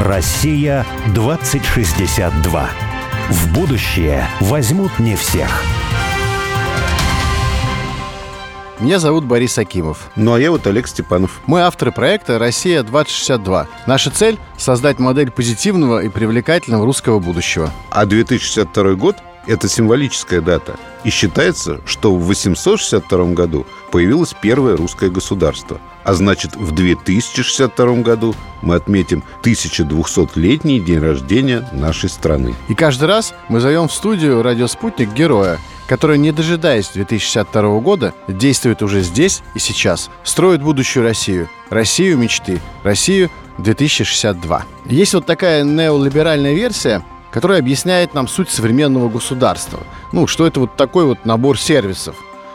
Россия 2062. В будущее возьмут не всех. Меня зовут Борис Акимов. Ну а я вот Олег Степанов. Мы авторы проекта «Россия-2062». Наша цель – создать модель позитивного и привлекательного русского будущего. А 2062 год – это символическая дата. И считается, что в 862 году появилось первое русское государство. А значит, в 2062 году мы отметим 1200-летний день рождения нашей страны. И каждый раз мы зовем в студию «Радио Спутник» героя, который, не дожидаясь 2062 года, действует уже здесь и сейчас, строит будущую Россию, Россию мечты, Россию 2062. Есть вот такая неолиберальная версия, которая объясняет нам суть современного государства. Ну, что это вот такой вот набор сервисов.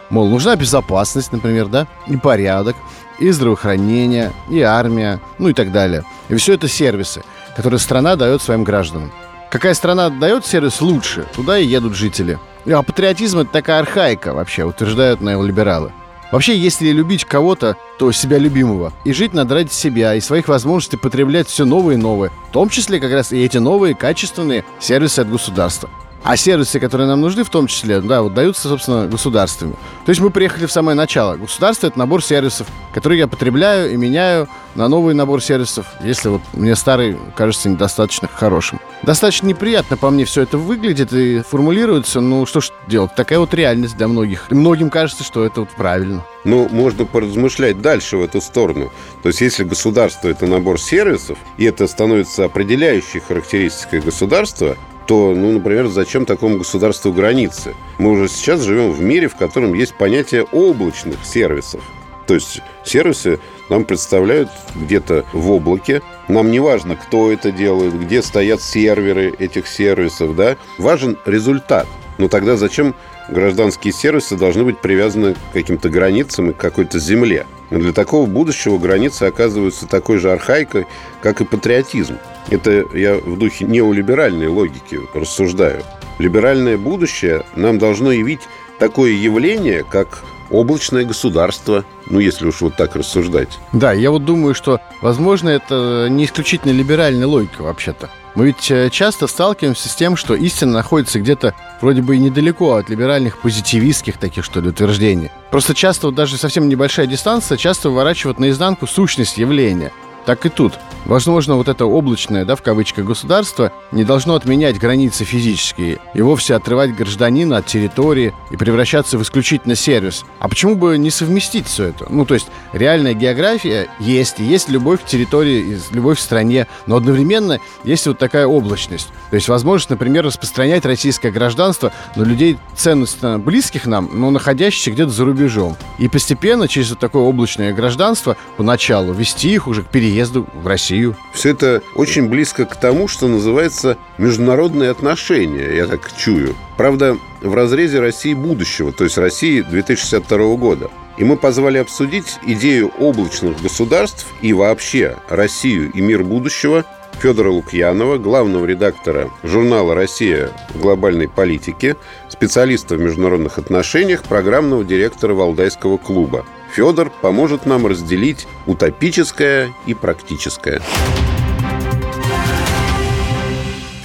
Мол, нужна безопасность, например, да, и порядок, и здравоохранение, и армия, ну и так далее. И все это сервисы, которые страна дает своим гражданам. Какая страна дает сервис лучше, туда и едут жители. А патриотизм – это такая архаика вообще, утверждают неолибералы. Вообще, если любить кого-то, то себя любимого. И жить надо ради себя и своих возможностей потреблять все новые и новые. В том числе как раз и эти новые качественные сервисы от государства. А сервисы, которые нам нужны, в том числе, да, вот даются, собственно, государствами. То есть мы приехали в самое начало. Государство — это набор сервисов, которые я потребляю и меняю на новый набор сервисов, если вот мне старый кажется недостаточно хорошим. Достаточно неприятно по мне все это выглядит и формулируется, ну что ж делать, такая вот реальность для многих. И многим кажется, что это вот правильно. Ну, можно поразмышлять дальше в эту сторону. То есть, если государство – это набор сервисов, и это становится определяющей характеристикой государства, то, ну, например, зачем такому государству границы? Мы уже сейчас живем в мире, в котором есть понятие облачных сервисов. То есть сервисы нам представляют где-то в облаке. Нам не важно, кто это делает, где стоят серверы этих сервисов, да. Важен результат. Но тогда зачем гражданские сервисы должны быть привязаны к каким-то границам и к какой-то земле? Но для такого будущего границы оказываются такой же архаикой, как и патриотизм. Это я в духе неолиберальной логики рассуждаю. Либеральное будущее нам должно явить такое явление, как облачное государство, ну, если уж вот так рассуждать. Да, я вот думаю, что, возможно, это не исключительно либеральная логика вообще-то. Мы ведь э, часто сталкиваемся с тем, что истина находится где-то вроде бы и недалеко от либеральных позитивистских таких, что ли, утверждений. Просто часто вот даже совсем небольшая дистанция часто выворачивает наизнанку сущность явления – так и тут. Возможно, вот это облачное, да, в кавычках, государство не должно отменять границы физические и вовсе отрывать гражданина от территории и превращаться в исключительно сервис. А почему бы не совместить все это? Ну, то есть реальная география есть, и есть любовь к территории, любовь в стране, но одновременно есть вот такая облачность. То есть возможность, например, распространять российское гражданство на людей ценностно близких нам, но находящихся где-то за рубежом. И постепенно через вот такое облачное гражданство поначалу вести их уже к переезду переезду в Россию. Все это очень близко к тому, что называется международные отношения, я так чую. Правда, в разрезе России будущего, то есть России 2062 года. И мы позвали обсудить идею облачных государств и вообще Россию и мир будущего Федора Лукьянова, главного редактора журнала «Россия в глобальной политике», специалиста в международных отношениях, программного директора Валдайского клуба. Федор поможет нам разделить утопическое и практическое.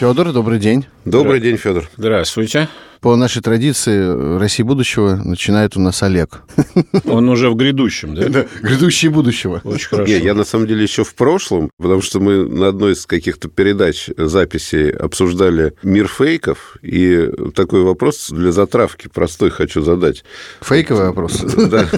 Федор, добрый день. Добрый день, Федор. Здравствуйте. По нашей традиции России будущего начинает у нас Олег. Он уже в грядущем, да? Да, грядущее будущего. Очень хорошо. Не, я на самом деле еще в прошлом, потому что мы на одной из каких-то передач записей обсуждали мир фейков, и такой вопрос для затравки простой хочу задать. Фейковый вопрос? Да.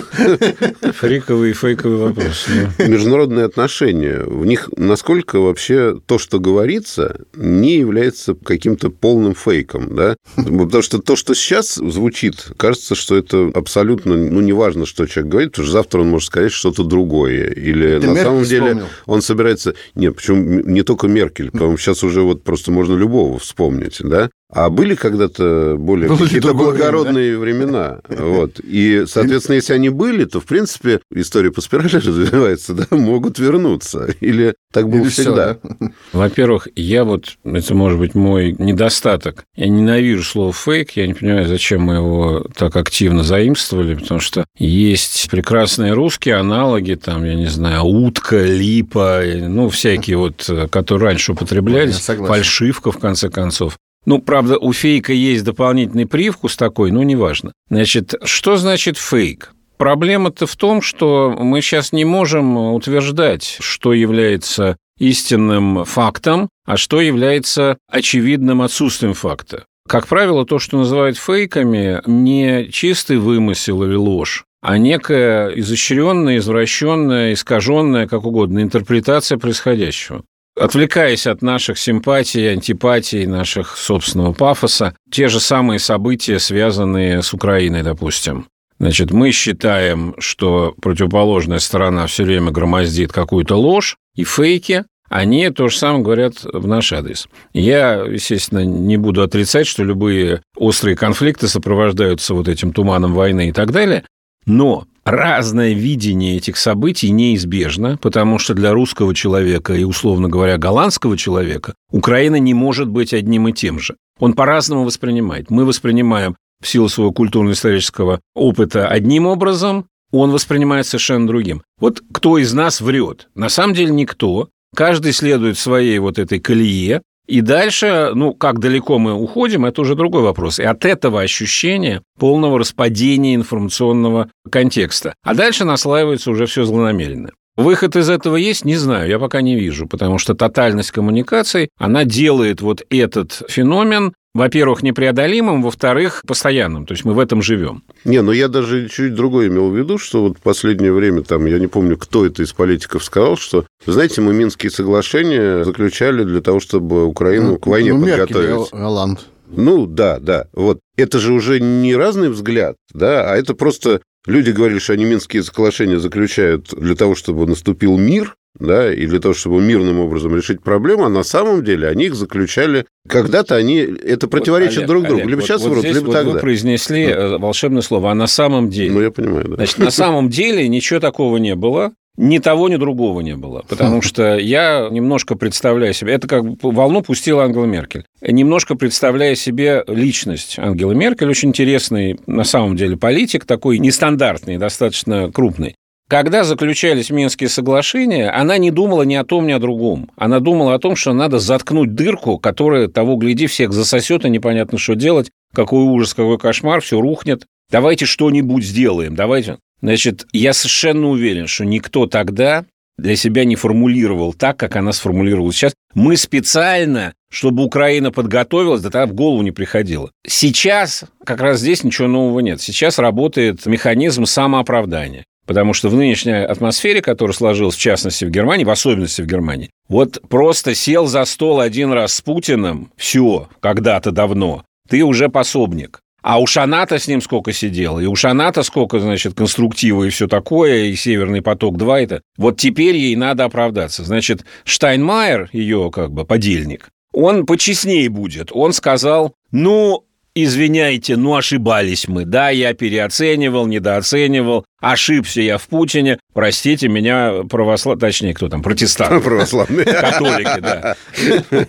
Фриковый и фейковый вопрос. Международные отношения, в них насколько вообще то, что говорится, не является каким-то полным фейком, да? Потому что то, что сейчас звучит, кажется, что это абсолютно, ну, неважно, что человек говорит, потому что завтра он может сказать что-то другое. Или Ты на Меркель самом деле вспомнил? он собирается... Нет, причем не только Меркель, потому что сейчас уже вот просто можно любого вспомнить, да? А были когда-то более Было ли какие-то другое время, благородные времена. Вот. И, соответственно, если они были, то, в принципе, история по спирали развивается, да, могут вернуться. Или так было Или всегда. да? Во-первых, я вот, это может быть мой недостаток, я ненавижу слово «фейк», я не понимаю, зачем мы его так активно заимствовали, потому что есть прекрасные русские аналоги, там, я не знаю, утка, липа, ну, всякие вот, которые раньше употреблялись, фальшивка, в конце концов. Ну, правда, у фейка есть дополнительный привкус такой, но неважно. Значит, что значит фейк? Проблема-то в том, что мы сейчас не можем утверждать, что является истинным фактом, а что является очевидным отсутствием факта. Как правило, то, что называют фейками, не чистый вымысел или ложь, а некая изощренная, извращенная, искаженная, как угодно, интерпретация происходящего. Отвлекаясь от наших симпатий, антипатий, наших собственного пафоса, те же самые события, связанные с Украиной, допустим. Значит, мы считаем, что противоположная сторона все время громоздит какую-то ложь и фейки, они то же самое говорят в наш адрес. Я, естественно, не буду отрицать, что любые острые конфликты сопровождаются вот этим туманом войны и так далее, но разное видение этих событий неизбежно, потому что для русского человека и, условно говоря, голландского человека Украина не может быть одним и тем же. Он по-разному воспринимает. Мы воспринимаем в силу своего культурно-исторического опыта одним образом, он воспринимает совершенно другим. Вот кто из нас врет? На самом деле никто. Каждый следует своей вот этой колее, и дальше, ну, как далеко мы уходим, это уже другой вопрос. И от этого ощущения полного распадения информационного контекста. А дальше наслаивается уже все злонамеренно. Выход из этого есть? Не знаю, я пока не вижу, потому что тотальность коммуникаций, она делает вот этот феномен во-первых, непреодолимым, во-вторых, постоянным. То есть мы в этом живем. Не, ну я даже чуть другое имел в виду, что вот в последнее время, там, я не помню, кто это из политиков сказал, что, знаете, мы Минские соглашения заключали для того, чтобы Украину к войне ну, Меркель, подготовить. Голланд. Ну, да, да. Вот это же уже не разный взгляд, да, а это просто люди говорили, что они Минские соглашения заключают для того, чтобы наступил мир, да, и для того, чтобы мирным образом решить проблему, а на самом деле они их заключали... Когда-то они... Это противоречит Олег, друг другу. Олег, либо вот, сейчас вот врут, здесь либо вот тогда. Вы произнесли э, волшебное слово, а на самом деле... Ну, я понимаю, да. Значит, на самом деле ничего такого не было. Ни того, ни другого не было. Потому что я немножко представляю себе... Это как волну пустила Ангела Меркель. Немножко представляя себе личность Ангелы Меркель, очень интересный на самом деле политик, такой нестандартный, достаточно крупный. Когда заключались Минские соглашения, она не думала ни о том, ни о другом. Она думала о том, что надо заткнуть дырку, которая, того гляди, всех засосет, и непонятно, что делать. Какой ужас, какой кошмар, все рухнет. Давайте что-нибудь сделаем, давайте. Значит, я совершенно уверен, что никто тогда для себя не формулировал так, как она сформулировала сейчас. Мы специально, чтобы Украина подготовилась, да тогда в голову не приходило. Сейчас как раз здесь ничего нового нет. Сейчас работает механизм самооправдания. Потому что в нынешней атмосфере, которая сложилась, в частности, в Германии, в особенности в Германии, вот просто сел за стол один раз с Путиным, все, когда-то давно, ты уже пособник. А уж она-то с ним сколько сидела, и уж она-то сколько, значит, конструктива и все такое, и «Северный поток-2» это. Вот теперь ей надо оправдаться. Значит, Штайнмайер, ее как бы подельник, он почестнее будет. Он сказал, ну, извиняйте, ну ошибались мы. Да, я переоценивал, недооценивал, ошибся я в Путине. Простите меня, православ... точнее, кто там, протестанты. Православные. Католики, да.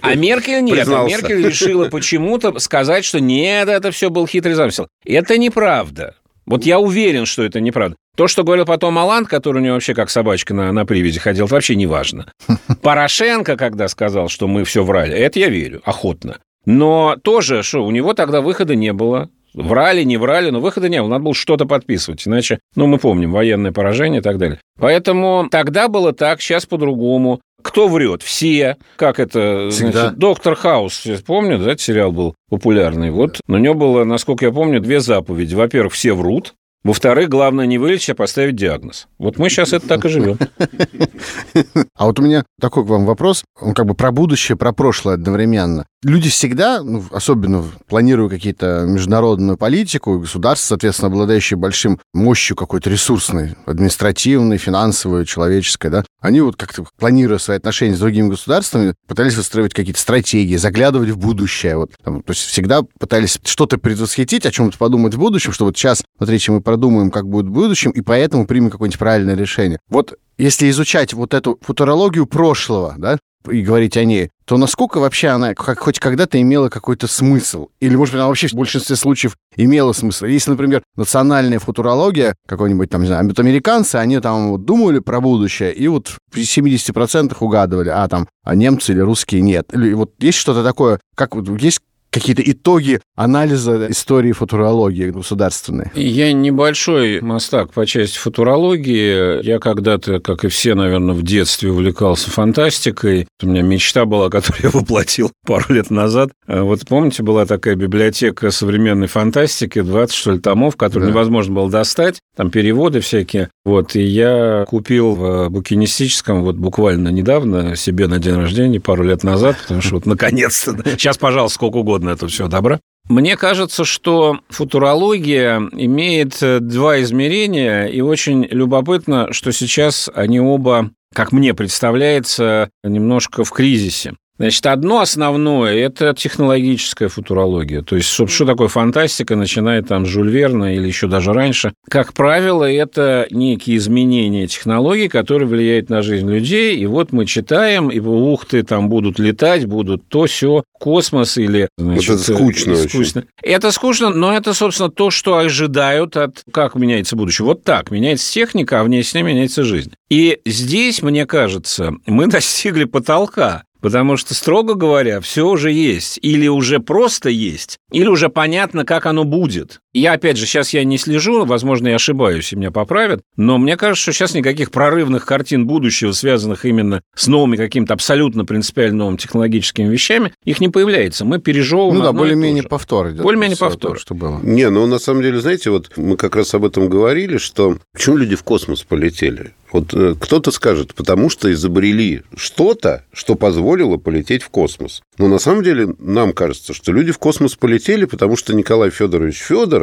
А Меркель нет. А. Меркель решила почему-то сказать, что нет, это все был хитрый замысел. Это неправда. Вот я уверен, что это неправда. То, что говорил потом Алан, который у него вообще как собачка на, на привязи ходил, это вообще не важно. Порошенко, когда сказал, что мы все врали, это я верю, охотно. Но тоже, что у него тогда выхода не было. Врали, не врали, но выхода не было. Надо было что-то подписывать. Иначе, ну, мы помним, военное поражение и так далее. Поэтому тогда было так, сейчас по-другому. Кто врет? Все. Как это? Всегда. Значит, Доктор Хаус, помню, да, сериал был популярный. Вот на него было, насколько я помню, две заповеди. Во-первых, все врут. Во-вторых, главное не вылечить, а поставить диагноз. Вот мы сейчас это так и живем. А вот у меня такой к вам вопрос, он как бы про будущее, про прошлое одновременно. Люди всегда, ну, особенно планируя какие-то международную политику, государство, соответственно, обладающее большим мощью какой-то ресурсной, административной, финансовой, человеческой, да, они вот как-то, планируя свои отношения с другими государствами, пытались выстраивать какие-то стратегии, заглядывать в будущее. Вот, там, то есть всегда пытались что-то предвосхитить, о чем-то подумать в будущем, что вот сейчас, смотрите, мы продумаем, как будет в будущем, и поэтому примем какое-нибудь правильное решение. Вот если изучать вот эту футурологию прошлого, да, и говорить о ней, то насколько вообще она как, хоть когда-то имела какой-то смысл? Или, может быть, она вообще в большинстве случаев имела смысл? Если, например, национальная футурология, какой-нибудь там, не знаю, американцы, они там вот думали про будущее и вот в 70% угадывали, а там а немцы или русские нет. Или вот есть что-то такое, как вот есть какие-то итоги анализа истории футурологии государственной? Я небольшой мастак по части футурологии. Я когда-то, как и все, наверное, в детстве увлекался фантастикой. У меня мечта была, которую я воплотил пару лет назад. А вот помните, была такая библиотека современной фантастики, 20, что ли, томов, которые да. невозможно было достать, там переводы всякие. Вот, и я купил в букинистическом вот буквально недавно себе на день рождения, пару лет назад, потому что вот наконец-то, сейчас, пожалуйста, сколько угодно это все добра. Мне кажется, что футурология имеет два измерения, и очень любопытно, что сейчас они оба, как мне представляется, немножко в кризисе. Значит, одно основное – это технологическая футурология. То есть, что такое фантастика, начиная там с Жюль Верна или еще даже раньше. Как правило, это некие изменения технологий, которые влияют на жизнь людей. И вот мы читаем, и ух ты, там будут летать, будут то, все, космос или... Значит, это скучно, скучно. Очень. Это скучно, но это, собственно, то, что ожидают от... Как меняется будущее? Вот так. Меняется техника, а вне с ней меняется жизнь. И здесь, мне кажется, мы достигли потолка. Потому что, строго говоря, все уже есть. Или уже просто есть, или уже понятно, как оно будет. Я, опять же, сейчас я не слежу, возможно, я ошибаюсь, и меня поправят, но мне кажется, что сейчас никаких прорывных картин будущего, связанных именно с новыми какими-то абсолютно принципиально новыми технологическими вещами, их не появляется. Мы пережевываем Ну да, более-менее повтор идет. Более-менее повтор. что было. Не, ну на самом деле, знаете, вот мы как раз об этом говорили, что почему люди в космос полетели? Вот э, кто-то скажет, потому что изобрели что-то, что позволило полететь в космос. Но на самом деле нам кажется, что люди в космос полетели, потому что Николай Федорович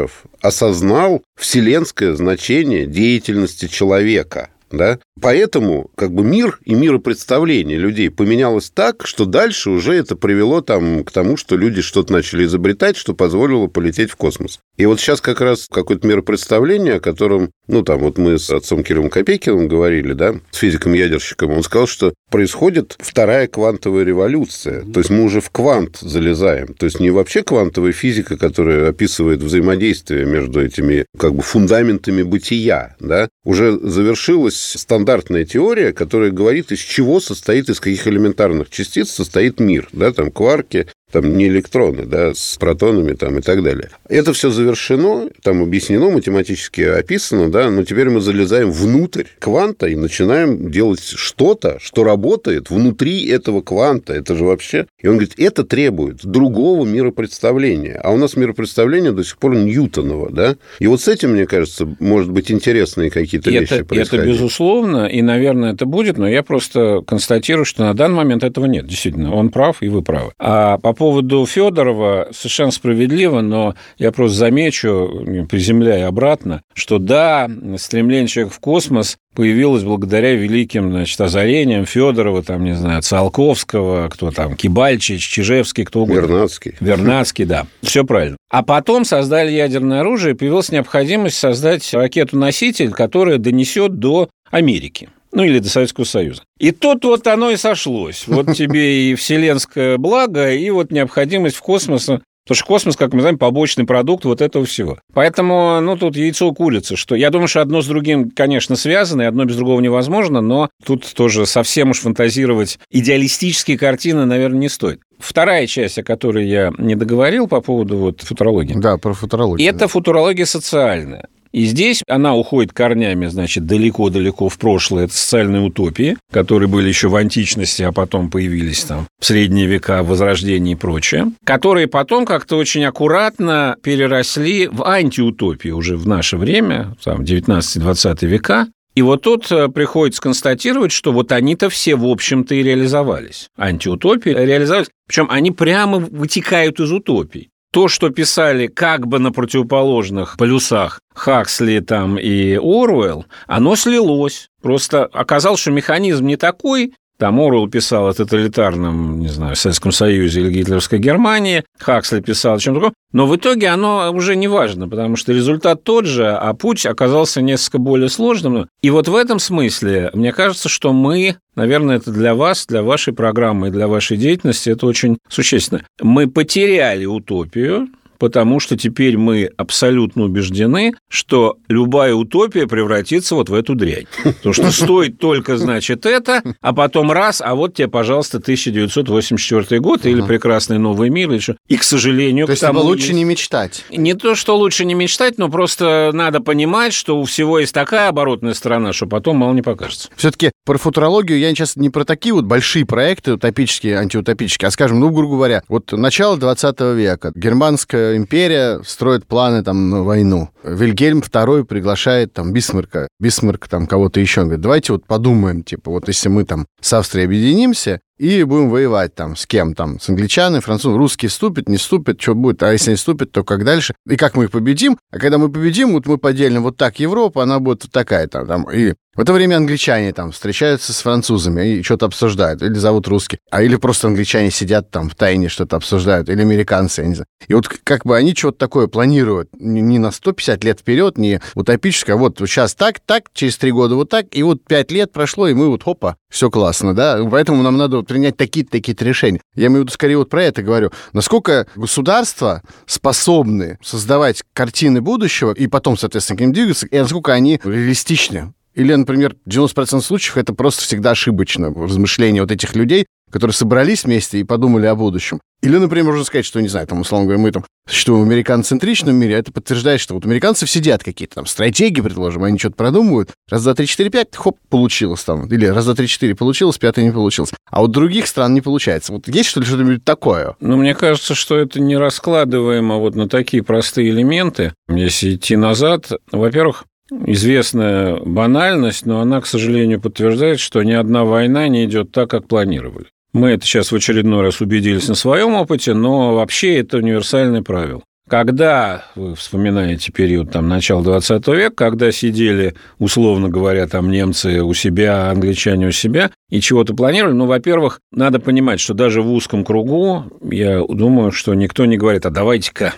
Федоров осознал вселенское значение деятельности человека – да? Поэтому как бы мир и миропредставление людей поменялось так, что дальше уже это привело там, к тому, что люди что-то начали изобретать, что позволило полететь в космос. И вот сейчас как раз какое-то миропредставление, о котором, ну, там вот мы с отцом Кириллом Копейкиным говорили, да, с физиком-ядерщиком, он сказал, что происходит вторая квантовая революция. То есть мы уже в квант залезаем. То есть не вообще квантовая физика, которая описывает взаимодействие между этими как бы фундаментами бытия, да, уже завершилась стандартная теория, которая говорит, из чего состоит, из каких элементарных частиц состоит мир, да, там кварки, там не электроны, да, с протонами там и так далее. Это все завершено, там объяснено, математически описано, да, но теперь мы залезаем внутрь кванта и начинаем делать что-то, что работает внутри этого кванта. Это же вообще... И он говорит, это требует другого миропредставления. А у нас миропредставление до сих пор Ньютоново, да. И вот с этим, мне кажется, может быть, интересные какие-то вещи это, происходить. Это безусловно, и, наверное, это будет, но я просто констатирую, что на данный момент этого нет. Действительно, он прав, и вы правы. А по поводу Федорова совершенно справедливо, но я просто замечу, приземляя обратно, что да, стремление человека в космос появилось благодаря великим значит, озарениям Федорова, там, не знаю, Циолковского, кто там, Кибальчич, Чижевский, кто угодно. Вернадский. Вернадский, да. Все правильно. А потом создали ядерное оружие, и появилась необходимость создать ракету-носитель, которая донесет до Америки ну или до Советского Союза. И тут вот оно и сошлось. Вот тебе и вселенское благо, и вот необходимость в космосе Потому что космос, как мы знаем, побочный продукт вот этого всего. Поэтому, ну, тут яйцо курица, что я думаю, что одно с другим, конечно, связано, и одно без другого невозможно, но тут тоже совсем уж фантазировать идеалистические картины, наверное, не стоит. Вторая часть, о которой я не договорил по поводу вот футурологии. Да, про футурологию. Это да. футурология социальная. И здесь она уходит корнями, значит, далеко-далеко в прошлое. Это социальные утопии, которые были еще в античности, а потом появились там в средние века, в Возрождении и прочее, которые потом как-то очень аккуратно переросли в антиутопии уже в наше время, там, 19-20 века, и вот тут э, приходится констатировать, что вот они-то все, в общем-то, и реализовались. Антиутопии реализовались. Причем они прямо вытекают из утопий. То, что писали как бы на противоположных полюсах Хаксли там и Оруэлл, оно слилось. Просто оказалось, что механизм не такой, там Орвелл писал о тоталитарном, не знаю, Советском Союзе или гитлеровской Германии, Хаксли писал о чем-то другом, но в итоге оно уже не важно, потому что результат тот же, а путь оказался несколько более сложным. И вот в этом смысле, мне кажется, что мы, наверное, это для вас, для вашей программы для вашей деятельности это очень существенно. Мы потеряли утопию, потому что теперь мы абсолютно убеждены, что любая утопия превратится вот в эту дрянь. Потому что стоит только, значит, это, а потом раз, а вот тебе, пожалуйста, 1984 год или прекрасный новый мир, или что. И, к сожалению, То есть к тому лучше есть... не мечтать. Не то, что лучше не мечтать, но просто надо понимать, что у всего есть такая оборотная сторона, что потом мало не покажется. Все-таки про футурологию я сейчас не про такие вот большие проекты утопические, антиутопические, а скажем, ну, грубо говоря, вот начало 20 века, германская империя строит планы там на войну. Вильгельм II приглашает там Бисмарка, Бисмарк там кого-то еще, он говорит, давайте вот подумаем, типа, вот если мы там с Австрией объединимся, и будем воевать там с кем там, с англичанами, французами, русские вступят, не вступят, что будет, а если не вступят, то как дальше, и как мы их победим, а когда мы победим, вот мы поделим вот так Европа, она будет вот такая там, там. И в это время англичане там встречаются с французами и что-то обсуждают, или зовут русских, а или просто англичане сидят там в тайне что-то обсуждают, или американцы, я не знаю. И вот как бы они что-то такое планируют. Не на 150 лет вперед, не утопическое, а вот сейчас так, так, через три года вот так, и вот пять лет прошло, и мы вот хопа, все классно, да, поэтому нам надо принять такие-то такие решения. Я имею в виду скорее вот про это говорю. Насколько государства способны создавать картины будущего и потом, соответственно, к ним двигаться, и насколько они реалистичны. Или, например, 90% случаев это просто всегда ошибочно, размышления вот этих людей, которые собрались вместе и подумали о будущем. Или, например, можно сказать, что, не знаю, там, условно говоря, мы там существуем в американцентричном мире, а это подтверждает, что вот американцев сидят какие-то там стратегии, предложим, они что-то продумывают. Раз, два, три, четыре, пять, хоп, получилось там. Или раз, два, три, четыре получилось, пятый не получилось. А вот других стран не получается. Вот есть, что ли, что-нибудь такое? Ну, мне кажется, что это не раскладываемо вот на такие простые элементы. Если идти назад, во-первых, известная банальность, но она, к сожалению, подтверждает, что ни одна война не идет так, как планировали. Мы это сейчас в очередной раз убедились на своем опыте, но вообще это универсальное правило. Когда, вы вспоминаете период там, начала 20 века, когда сидели, условно говоря, там немцы у себя, англичане у себя, и чего-то планировали, ну, во-первых, надо понимать, что даже в узком кругу, я думаю, что никто не говорит, а давайте-ка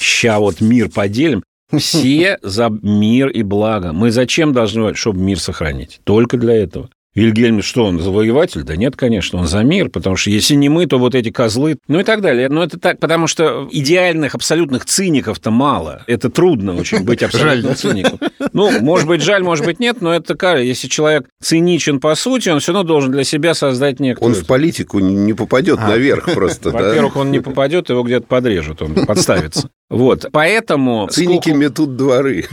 ща вот мир поделим. Все за мир и благо. Мы зачем должны, чтобы мир сохранить? Только для этого. Вильгельм, что он, завоеватель? Да нет, конечно, он за мир, потому что если не мы, то вот эти козлы, ну и так далее. Но это так, потому что идеальных, абсолютных циников-то мало. Это трудно очень быть абсолютным циником. Ну, может быть, жаль, может быть, нет, но это такая, если человек циничен по сути, он все равно должен для себя создать некоторую... Он в политику не попадет а. наверх просто, да? Во-первых, он не попадет, его где-то подрежут, он подставится. Вот, поэтому... Циники сколько... метут дворы.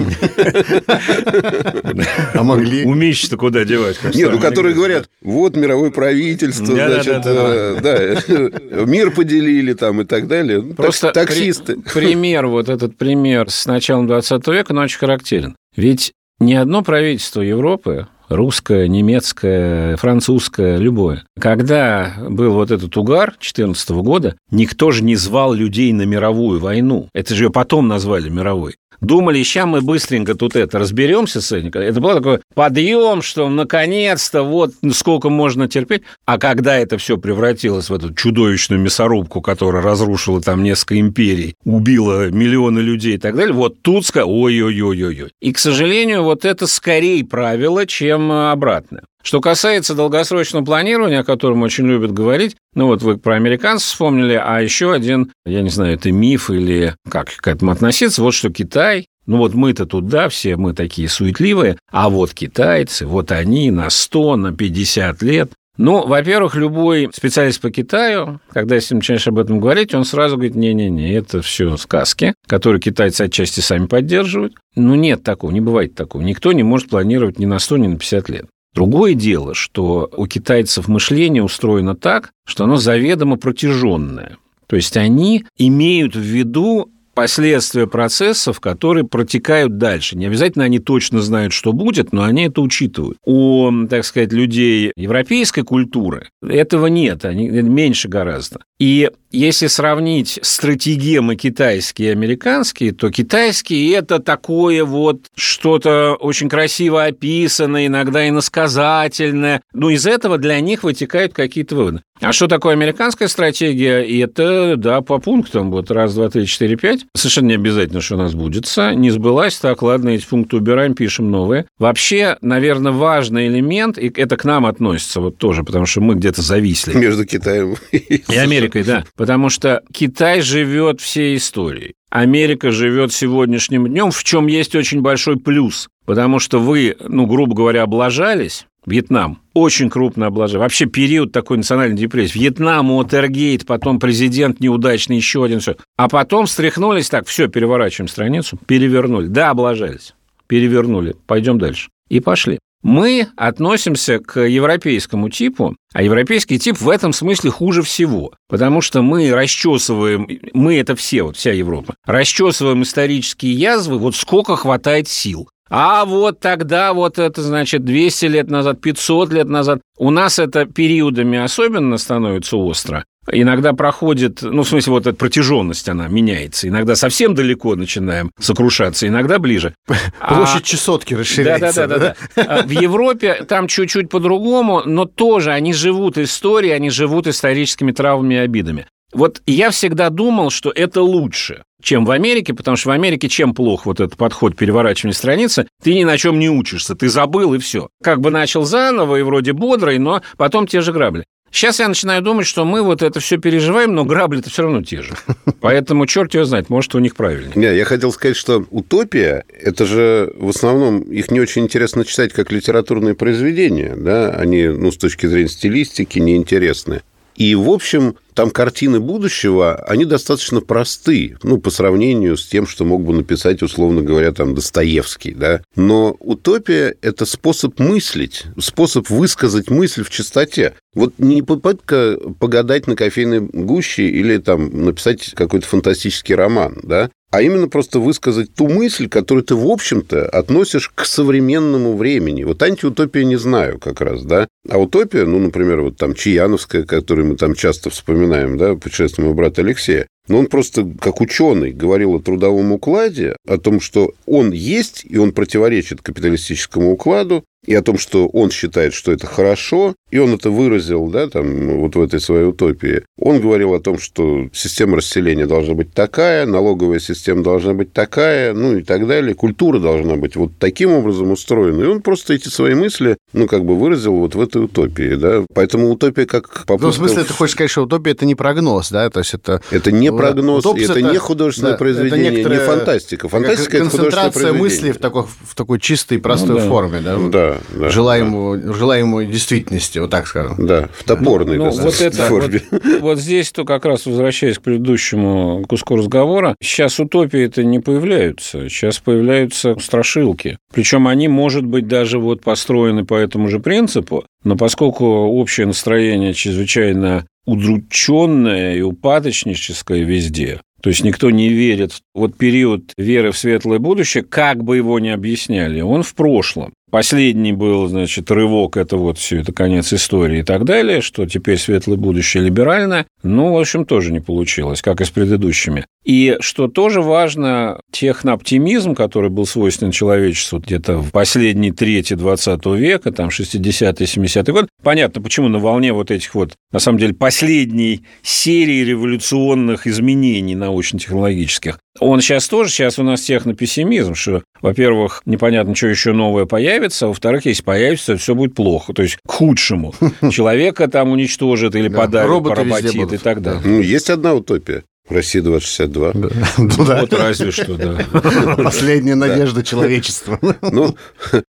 А могли? Умеешь-то куда девать? Нет, ну, которые говорят, вот мировое правительство, значит, э, да, мир поделили там и так далее. Ну, Просто таксисты. Пример, вот этот пример с началом 20 века, он очень характерен. Ведь ни одно правительство Европы русское, немецкое, французское, любое. Когда был вот этот угар 2014 года, никто же не звал людей на мировую войну. Это же ее потом назвали мировой. Думали, сейчас мы быстренько тут это разберемся с этим. Это был такой подъем, что наконец-то вот сколько можно терпеть. А когда это все превратилось в эту чудовищную мясорубку, которая разрушила там несколько империй, убила миллионы людей и так далее, вот тут сказали, ой-ой-ой-ой. И, к сожалению, вот это скорее правило, чем обратное. Что касается долгосрочного планирования, о котором очень любят говорить, ну вот вы про американцев вспомнили, а еще один, я не знаю, это миф или как к этому относиться, вот что Китай ну вот мы-то туда все, мы такие суетливые, а вот китайцы, вот они на 100, на 50 лет. Ну, во-первых, любой специалист по Китаю, когда с ним начинаешь об этом говорить, он сразу говорит, не-не-не, это все сказки, которые китайцы отчасти сами поддерживают. Ну, нет такого, не бывает такого. Никто не может планировать ни на 100, ни на 50 лет. Другое дело, что у китайцев мышление устроено так, что оно заведомо протяженное. То есть они имеют в виду последствия процессов, которые протекают дальше. Не обязательно они точно знают, что будет, но они это учитывают. У, так сказать, людей европейской культуры этого нет, они меньше гораздо. И если сравнить стратегемы китайские и американские, то китайские – это такое вот что-то очень красиво описанное, иногда иносказательное. Ну, из этого для них вытекают какие-то выводы. А что такое американская стратегия? И это, да, по пунктам. Вот раз, два, три, четыре, пять. Совершенно не обязательно, что у нас будет. Не сбылась, так, ладно, эти пункты убираем, пишем новые. Вообще, наверное, важный элемент, и это к нам относится вот тоже, потому что мы где-то зависли. Между Китаем и Америкой, да. Потому что Китай живет всей историей. Америка живет сегодняшним днем, в чем есть очень большой плюс. Потому что вы, ну, грубо говоря, облажались, Вьетнам. Очень крупно облажали. Вообще период такой национальной депрессии. Вьетнам, Уотергейт, потом президент неудачный, еще один, все. А потом встряхнулись так, все, переворачиваем страницу, перевернули. Да, облажались, перевернули, пойдем дальше. И пошли. Мы относимся к европейскому типу, а европейский тип в этом смысле хуже всего, потому что мы расчесываем, мы это все, вот вся Европа, расчесываем исторические язвы, вот сколько хватает сил. А вот тогда, вот это, значит, 200 лет назад, 500 лет назад, у нас это периодами особенно становится остро. Иногда проходит, ну, в смысле, вот эта протяженность, она меняется. Иногда совсем далеко начинаем сокрушаться, иногда ближе. Площадь а... чесотки расширяется. Да, да, да, да, да. В Европе там чуть-чуть по-другому, но тоже они живут историей, они живут историческими травмами и обидами. Вот я всегда думал, что это лучше чем в Америке, потому что в Америке чем плох вот этот подход переворачивания страницы, ты ни на чем не учишься, ты забыл и все. Как бы начал заново и вроде бодрый, но потом те же грабли. Сейчас я начинаю думать, что мы вот это все переживаем, но грабли-то все равно те же. Поэтому черт его знает, может, у них правильнее. Не, я хотел сказать, что утопия, это же в основном, их не очень интересно читать как литературные произведения, да, они, ну, с точки зрения стилистики, неинтересны. И, в общем, там картины будущего, они достаточно просты, ну, по сравнению с тем, что мог бы написать, условно говоря, там, Достоевский, да. Но утопия – это способ мыслить, способ высказать мысль в чистоте. Вот не попытка погадать на кофейной гуще или там написать какой-то фантастический роман, да, а именно просто высказать ту мысль, которую ты, в общем-то, относишь к современному времени. Вот антиутопия не знаю как раз, да. А утопия, ну, например, вот там Чаяновская, которую мы там часто вспоминаем, да, путешествие моего брата Алексея, но он просто, как ученый, говорил о трудовом укладе, о том, что он есть, и он противоречит капиталистическому укладу, и о том, что он считает, что это хорошо, и он это выразил, да, там, вот в этой своей утопии. Он говорил о том, что система расселения должна быть такая, налоговая система должна быть такая, ну и так далее, культура должна быть вот таким образом устроена. И он просто эти свои мысли, ну, как бы выразил вот в этой утопии, да. Поэтому утопия как попытка... Ну, в смысле, ты хочешь сказать, что утопия – это не прогноз, да? То есть это... Это не прогноз, это, это не художественное да, произведение, это не фантастика. Фантастика – это концентрация мысли в такой, в такой чистой, простой ну, да. форме, да? Да, да, желаемую, да. желаемой действительности, вот так скажем. Да, в топорной ну, вот это, форме. Вот, вот здесь, то как раз возвращаясь к предыдущему куску разговора, сейчас утопии это не появляются, сейчас появляются страшилки. Причем они, может быть, даже вот построены по этому же принципу, но поскольку общее настроение чрезвычайно удрученное и упадочническое везде, то есть никто не верит. Вот период веры в светлое будущее, как бы его ни объясняли, он в прошлом. Последний был, значит, рывок, это вот все, это конец истории и так далее, что теперь светлое будущее либеральное. Ну, в общем, тоже не получилось, как и с предыдущими. И что тоже важно, технооптимизм, который был свойственен человечеству где-то в последней трети 20 века, там 60-е, 70-е годы, понятно, почему на волне вот этих вот, на самом деле, последней серии революционных изменений научно-технологических, он сейчас тоже, сейчас у нас технопессимизм, что, во-первых, непонятно, что еще новое появится, а во-вторых, если появится, все будет плохо, то есть к худшему. Человека там уничтожат или подавят, поработит и так далее. Ну, есть одна утопия. Россия 2062. Да. Ну, да. Вот разве что, да. Последняя надежда да. человечества. Ну,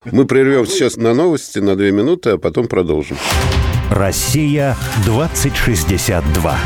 мы прервем сейчас на новости на две минуты, а потом продолжим. Россия 2062.